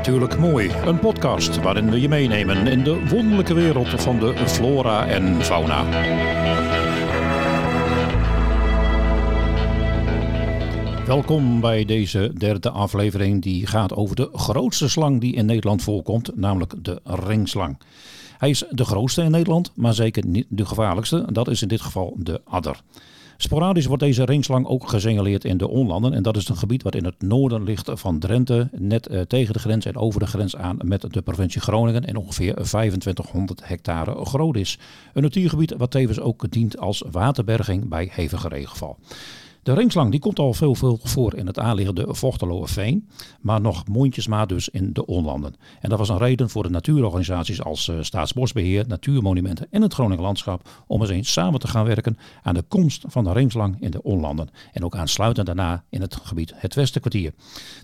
Natuurlijk Mooi, een podcast waarin we je meenemen in de wonderlijke wereld van de flora en fauna. Welkom bij deze derde aflevering die gaat over de grootste slang die in Nederland voorkomt, namelijk de ringslang. Hij is de grootste in Nederland, maar zeker niet de gevaarlijkste. Dat is in dit geval de adder. Sporadisch wordt deze ringslang ook gesignaleerd in de onlanden. En dat is een gebied wat in het noorden ligt van Drenthe. Net eh, tegen de grens en over de grens aan met de provincie Groningen. En ongeveer 2500 hectare groot is. Een natuurgebied wat tevens ook dient als waterberging bij hevige regenval. De ringslang die komt al veel, veel voor in het aanliggende Vochteloerveen, maar nog mondjesmaat dus in de onlanden. En dat was een reden voor de natuurorganisaties als uh, Staatsbosbeheer, Natuurmonumenten en het Groningen Landschap om eens eens samen te gaan werken aan de komst van de ringslang in de onlanden. En ook aansluitend daarna in het gebied het Westenkwartier.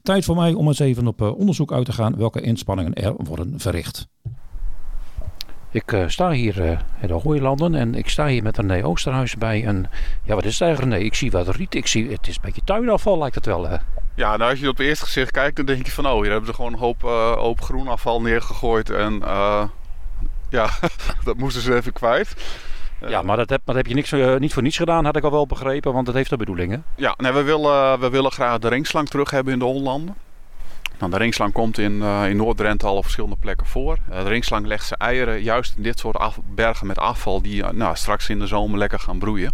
Tijd voor mij om eens even op uh, onderzoek uit te gaan welke inspanningen er worden verricht. Ik uh, sta hier uh, in de Hooilanden en ik sta hier met René Oosterhuis bij een... Ja, wat is het eigenlijk René? Ik zie wat riet, ik zie, het is een beetje tuinafval lijkt het wel hè? Ja, nou als je op het eerste gezicht kijkt dan denk je van oh, hier hebben ze gewoon een hoop, uh, hoop groenafval neergegooid en ja, dat moesten ze even kwijt. Ja, maar dat heb, dat heb je niks, niet voor niets gedaan, had ik al wel begrepen, want het heeft de bedoelingen. Ja, nee, we, willen, we willen graag de ringslang terug hebben in de Hollanden. Nou, de ringslang komt in, uh, in Noord-Drenthe al op verschillende plekken voor. Uh, de ringslang legt zijn eieren juist in dit soort bergen met afval die uh, nou, straks in de zomer lekker gaan broeien.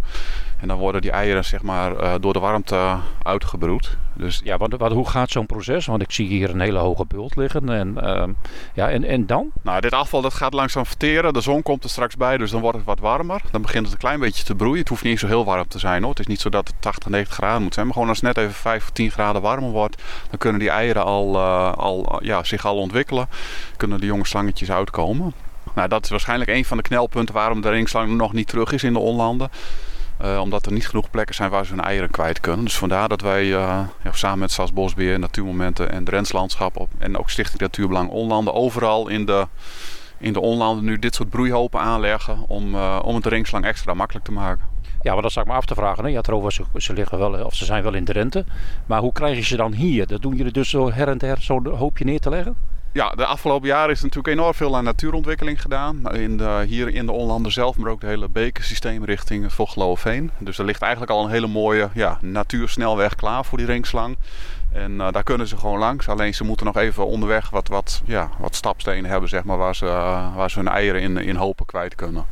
En dan worden die eieren zeg maar, door de warmte uitgebroed. Dus... Ja, wat, wat, hoe gaat zo'n proces? Want ik zie hier een hele hoge bult liggen. En, ehm, ja, en, en dan? Nou, dit afval dat gaat langzaam verteren. De zon komt er straks bij, dus dan wordt het wat warmer. Dan begint het een klein beetje te broeien. Het hoeft niet eens zo heel warm te zijn hoor. Het is niet zo dat het 80, 90 graden moet zijn. Maar gewoon als het net even 5 of 10 graden warmer wordt, dan kunnen die eieren al, uh, al, ja, zich al ontwikkelen. Kunnen de jonge slangetjes uitkomen. Nou, dat is waarschijnlijk een van de knelpunten waarom de ringslang nog niet terug is in de onlanden. Uh, omdat er niet genoeg plekken zijn waar ze hun eieren kwijt kunnen. Dus vandaar dat wij ja, samen met Stadsbosbeheer, Natuurmomenten en Drenslandschap op, en ook Stichting Natuurbelang Onlanden overal in de, in de onlanden nu dit soort broeihopen aanleggen om, uh, om het ringslang extra makkelijk te maken. Ja, maar dat zou ik me af te vragen. Hè? Ja, trouwens, ze, liggen wel, of ze zijn wel in Drenthe. Maar hoe krijg je ze dan hier? Dat doen jullie dus zo her en her zo'n hoopje neer te leggen? Ja, de afgelopen jaren is natuurlijk enorm veel aan natuurontwikkeling gedaan. In de, hier in de Onlanden zelf, maar ook het hele bekensysteem richting het Vogeloofveen. Dus er ligt eigenlijk al een hele mooie ja, natuursnelweg klaar voor die ringslang. En uh, daar kunnen ze gewoon langs. Alleen ze moeten nog even onderweg wat, wat, ja, wat stapstenen hebben, zeg maar, waar, ze, uh, waar ze hun eieren in, in hopen kwijt kunnen.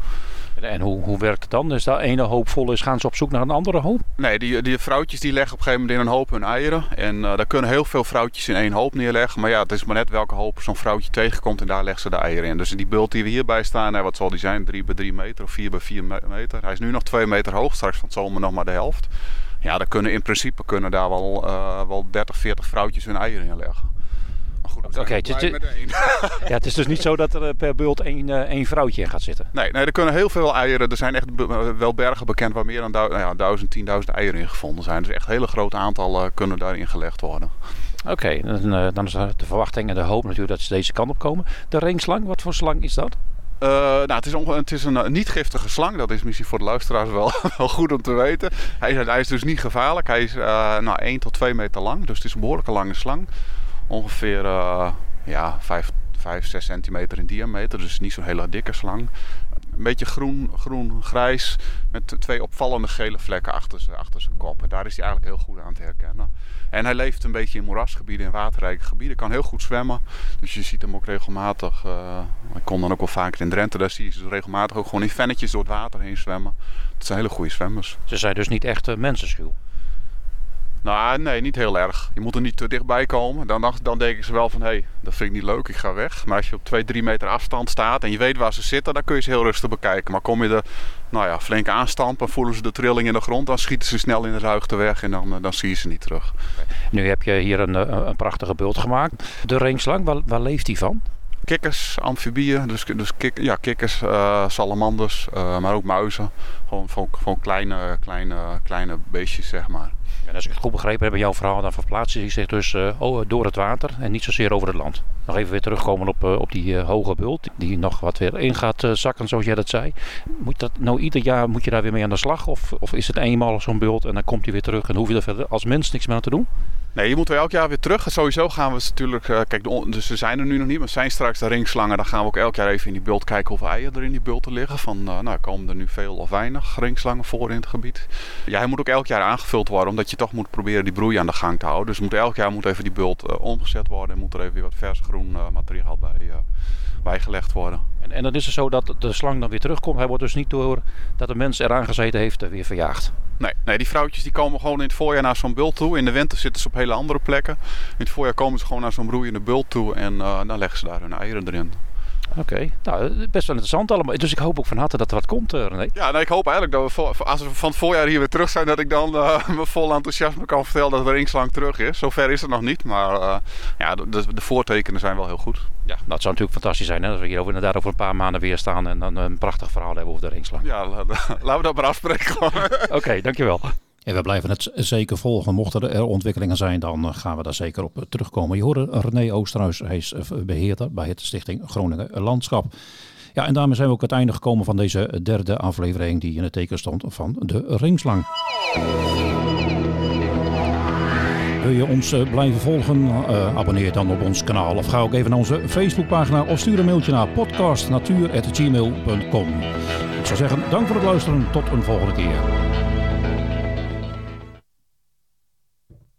En hoe, hoe werkt het dan? Dus dat ene hoop vol is, gaan ze op zoek naar een andere hoop? Nee, die, die vrouwtjes die leggen op een gegeven moment in een hoop hun eieren. En uh, daar kunnen heel veel vrouwtjes in één hoop neerleggen. Maar ja, het is maar net welke hoop zo'n vrouwtje tegenkomt en daar leggen ze de eieren in. Dus die bult die we hierbij staan, wat zal die zijn? 3 bij 3 meter of 4 bij 4 meter. Hij is nu nog 2 meter hoog, straks van het zomer nog maar de helft. Ja, daar kunnen in principe kunnen daar wel, uh, wel 30, 40 vrouwtjes hun eieren in leggen. Oké, okay, ja, het is dus niet zo dat er per bult één, uh, één vrouwtje in gaat zitten. Nee, nee, er kunnen heel veel eieren. Er zijn echt wel bergen bekend waar meer dan nou ja, duizend, tienduizend eieren in gevonden zijn. Dus echt hele grote aantallen kunnen daarin gelegd worden. Oké, okay, dan, dan is de verwachting en de hoop natuurlijk dat ze deze kant op komen. De ringslang, wat voor slang is dat? Uh, nou, het is, het is een uh, niet giftige slang. Dat is misschien voor de luisteraars wel, wel goed om te weten. Hij is, hij is dus niet gevaarlijk. Hij is uh, nou, 1 tot 2 meter lang. Dus het is een behoorlijke lange slang ongeveer uh, ja, 5, 5, 6 centimeter in diameter. Dus niet zo'n hele dikke slang. Een beetje groen, groen, grijs. Met twee opvallende gele vlekken achter zijn, achter zijn kop. En daar is hij eigenlijk heel goed aan te herkennen. En hij leeft een beetje in moerasgebieden en waterrijke gebieden. Kan heel goed zwemmen. Dus je ziet hem ook regelmatig. Uh, ik kom dan ook wel vaker in Drenthe. Daar zie je ze regelmatig ook gewoon in vennetjes door het water heen zwemmen. Het zijn hele goede zwemmers. Ze zijn dus niet echt uh, mensenschuw. Nou, nee, niet heel erg. Je moet er niet te dichtbij komen. Dan, dan denken ze wel van, hé, hey, dat vind ik niet leuk, ik ga weg. Maar als je op 2, 3 meter afstand staat en je weet waar ze zitten, dan kun je ze heel rustig bekijken. Maar kom je er, nou ja, flink aanstampen, voelen ze de trilling in de grond, dan schieten ze snel in de ruigte weg en dan, dan zie je ze niet terug. Nu heb je hier een, een prachtige bult gemaakt. De ringslang, waar, waar leeft die van? Kikkers, amfibieën, dus, dus kik, ja, kikkers, uh, salamanders, uh, maar ook muizen. Gewoon, gewoon kleine, kleine, kleine beestjes, zeg maar. En als ik het goed begrepen heb jouw verhaal, dan verplaatst hij zich dus uh, door het water en niet zozeer over het land. Nog even weer terugkomen op, uh, op die uh, hoge bult, die nog wat weer in gaat zakken, zoals jij dat zei. Moet dat nou ieder jaar, moet je daar weer mee aan de slag? Of, of is het eenmaal zo'n bult en dan komt hij weer terug en hoef je er verder als mens niks meer aan te doen? Nee, je moet wel elk jaar weer terug. Sowieso gaan we natuurlijk. Uh, kijk, dus ze zijn er nu nog niet, maar zijn straks de ringslangen. Dan gaan we ook elk jaar even in die bult kijken hoeveel eieren er in die bulten liggen. Van, uh, nou, komen er nu veel of weinig ringslangen voor in het gebied. Ja, hij moet ook elk jaar aangevuld worden, omdat je toch moet proberen die broei aan de gang te houden. Dus moet, elk jaar moet even die bult uh, omgezet worden en moet er even weer wat vers groen materiaal bij, bijgelegd worden. En, en dan is het zo dat de slang dan weer terugkomt. Hij wordt dus niet door dat de mens eraan gezeten heeft weer verjaagd. Nee, nee, die vrouwtjes die komen gewoon in het voorjaar naar zo'n bult toe. In de winter zitten ze op hele andere plekken. In het voorjaar komen ze gewoon naar zo'n broeiende bult toe en uh, dan leggen ze daar hun eieren erin. Oké, nou best wel interessant allemaal. Dus ik hoop ook van harte dat er wat komt, René. Ja, nou, ik hoop eigenlijk dat we voor, als we van het voorjaar hier weer terug zijn, dat ik dan uh, me vol enthousiasme kan vertellen dat de ringslang terug is. Zover is het nog niet, maar uh, ja, de, de, voortekenen zijn wel heel goed. Ja, dat zou natuurlijk fantastisch zijn hè? als we hier over, inderdaad over een paar maanden weer staan en dan een prachtig verhaal hebben over de ringslang. Ja, laten we dat maar afspreken. Oké, okay, dankjewel. En we blijven het zeker volgen. Mochten er ontwikkelingen zijn, dan gaan we daar zeker op terugkomen. Je hoorde René Oosterhuis, hij is beheerder bij het Stichting Groningen Landschap. Ja, en daarmee zijn we ook het einde gekomen van deze derde aflevering die in het teken stond van de ringslang. Wil je ons blijven volgen? Abonneer dan op ons kanaal of ga ook even naar onze Facebookpagina of stuur een mailtje naar podcastnatuur.gmail.com. Ik zou zeggen, dank voor het luisteren. Tot een volgende keer.